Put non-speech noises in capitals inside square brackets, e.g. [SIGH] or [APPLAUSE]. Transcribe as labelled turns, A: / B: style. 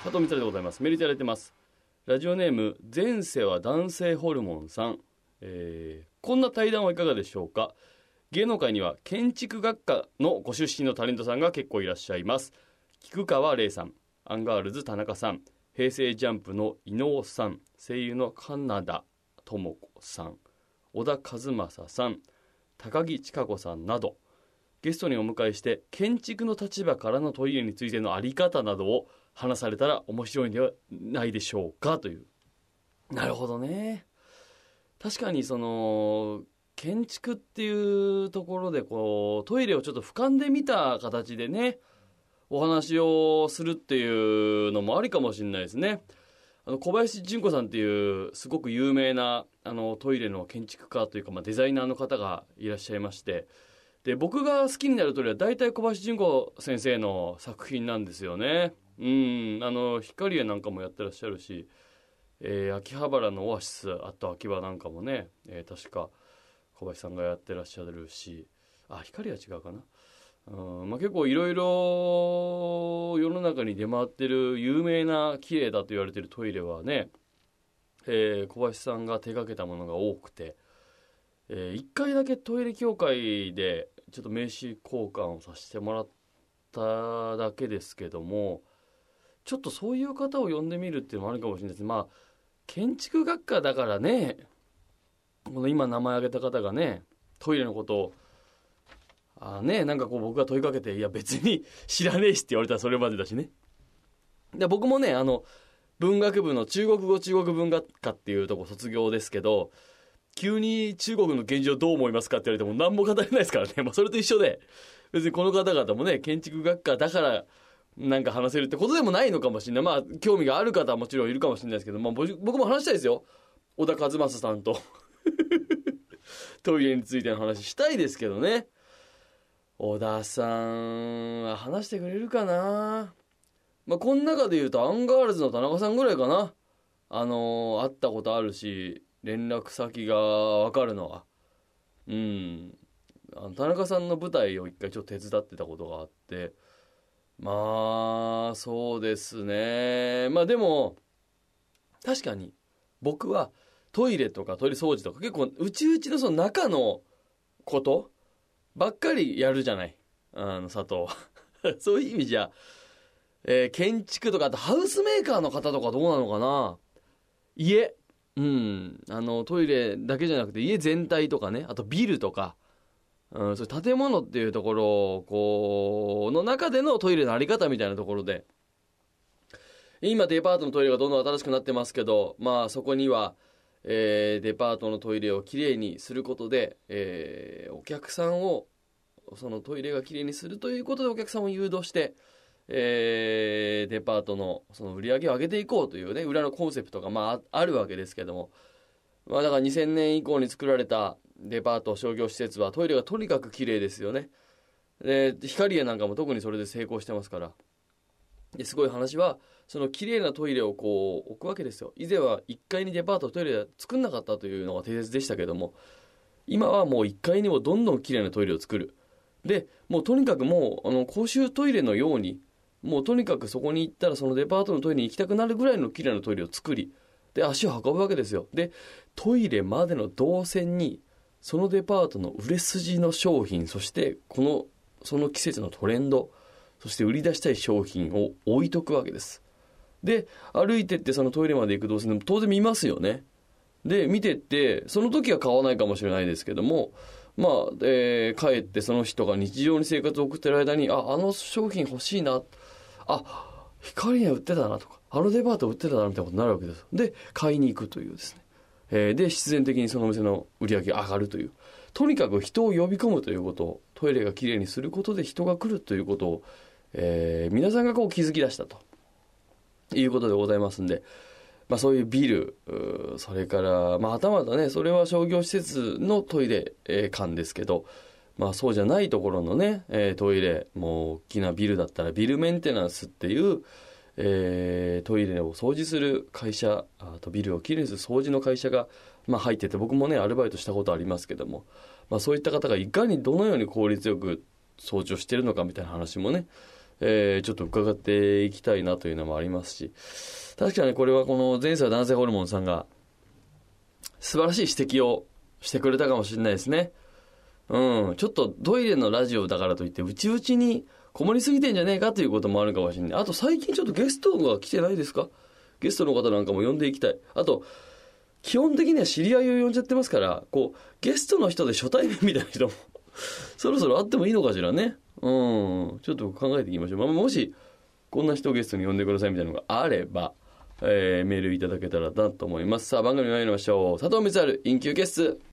A: 佐藤光でございます。メールいただいてます。ラジオネーム前世は男性ホルモンさん、えーこんな対談はいかがでしょうか。芸能界には建築学科のご出身のタレントさんが結構いらっしゃいます。菊川怜さんアンガールズ田中さん。平成ジャンプの伊能さん。声優の金田朋子さん。小田和正さん。高木千佳子さんなど。ゲストにお迎えして建築の立場からのトイレについてのあり方などを話されたら面白いんではないでしょうかという。なるほどね。確かにその建築っていうところでこうトイレをちょっと俯瞰で見た形でねお話をするっていうのもありかもしれないですね。あの小林純子さんっていうすごく有名なあのトイレの建築家というか、まあ、デザイナーの方がいらっしゃいまして。で僕が好きになるトイレは大体小林純子先生の作品なんですよね。うんあの光栄なんかもやってらっしゃるし、えー秋葉原のオアシスあと秋葉なんかもね、えー確か小林さんがやってらっしゃるしあ光は違うかな。うんまあ、結構いろいろ世の中に出回ってる有名な綺麗だと言われてるトイレはね、えー小林さんが手掛けたものが多くて、え1回だけトイレ協会でちょっと名刺交換をさせてもらっただけですけどもちょっとそういう方を呼んでみるっていうのもあるかもしれないです。まあ建築学科だからねこの今名前挙げた方がねトイレのことをあねなんかこう僕が問いかけて「いや別に [LAUGHS] 知らねえし」って言われたらそれまでだしね。で僕もねあの文学部の中国語中国文学科っていうとこ卒業ですけど急に中国の現状どう思いますかって言われても何も語れないですからね、まあ、それと一緒で別にこの方々もね建築学科だからなんか話せるってことでもないのかもしれない。まあ興味がある方はもちろんいるかもしれないですけど、まあ、僕も話したいですよ。小田和正さんと。[LAUGHS] トイレについての話したいですけどね。小田さんは話してくれるかな？まあこの中で言うとアンガールズの田中さんぐらいかな。あの会ったことあるし連絡先が分かるのは。うん。あの田中さんの舞台を一回ちょっと手伝ってたことがあって。まあそうですね。まあでも確かに僕はトイレとかトイレ掃除とか結構うちうちのその中のことばっかりやるじゃない。あの佐藤 [LAUGHS] そういう意味じゃ、えー建築とかあとハウスメーカーの方とかどうなのかな。家。うん。あのトイレだけじゃなくて家全体とかね。あとビルとか。うん、そういう建物っていうところこうの中でのトイレのあり方みたいなところで。今デパートのトイレがどんどん新しくなってますけどまあそこには、えーデパートのトイレをきれいにすることで、えーお客さんをそのトイレがきれいにするということでお客さんを誘導して、えーデパートのその売り上げを上げていこうというね裏のコンセプトがまあああるわけですけども。まあだから2000年以降に作られたデパート商業施設はトイレがとにかく綺麗ですよね。で光栄なんかも特にそれで成功してますから。ですごい話はその綺麗なトイレをこう置くわけですよ。以前は1階にデパートトイレ作んなかったというのが定説でしたけども今はもう1階にもどんどん綺麗なトイレを作る。でもうとにかくもうあの公衆トイレのようにもうとにかくそこに行ったらそのデパートのトイレに行きたくなるぐらいの綺麗なトイレを作りで足を運ぶわけですよ。でトイレまでの動線にそのデパートの売れ筋の商品そしてこのその季節のトレンドそして売り出したい商品を置いとくわけです。で歩いてってそのトイレまで行く動線でも当然見ますよね。で見てってその時は買わないかもしれないですけどもまあ、えー帰ってその人が日常に生活を送ってる間にああの商品欲しいな。あ光には売ってたなとかあのデパート売ってたなみたいなことになるわけです。で買いに行くというですね、えーで必然的にそのお店の売り上げが上がるという。とにかく人を呼び込むということ。トイレがきれいにすることで人が来るということを、えー皆さんがこう気づき出したと。いうことでございますんで、まあ、そういうビルそれから、まあ、はたまたねそれは商業施設のトイレ、え間ですけど、まあ、そうじゃないところのね、えトイレ。もう大きなビルだったらビルメンテナンスっていう、えートイレを掃除する会社とビルをきれいにする掃除の会社が、まあ、入ってて僕もねアルバイトしたことありますけども、まあ、そういった方がいかにどのように効率よく掃除をしてるのかみたいな話もね、えー、ちょっと伺っていきたいなというのもありますし、確かにこれはこの前世男性ホルモンさんが、素晴らしい指摘をしてくれたかもしれないですね。うん、ちょっとトイレのラジオだからといって、うちうちにこもりすぎてんじゃねえかということもあるかもしれない。あと最近ちょっとゲストが来てないですか？ゲストの方なんかも呼んでいきたい。あと、基本的には知り合いを呼んじゃってますから、こう、ゲストの人で初対面みたいな人も [LAUGHS] そろそろあってもいいのかしらね。うん、ちょっと考えていきましょう。まあ、もし、こんな人をゲストに呼んでくださいみたいなのがあれば、えー、メールいただけたらなと思います。さあ、番組参りましょう。佐藤光春、インキューケス。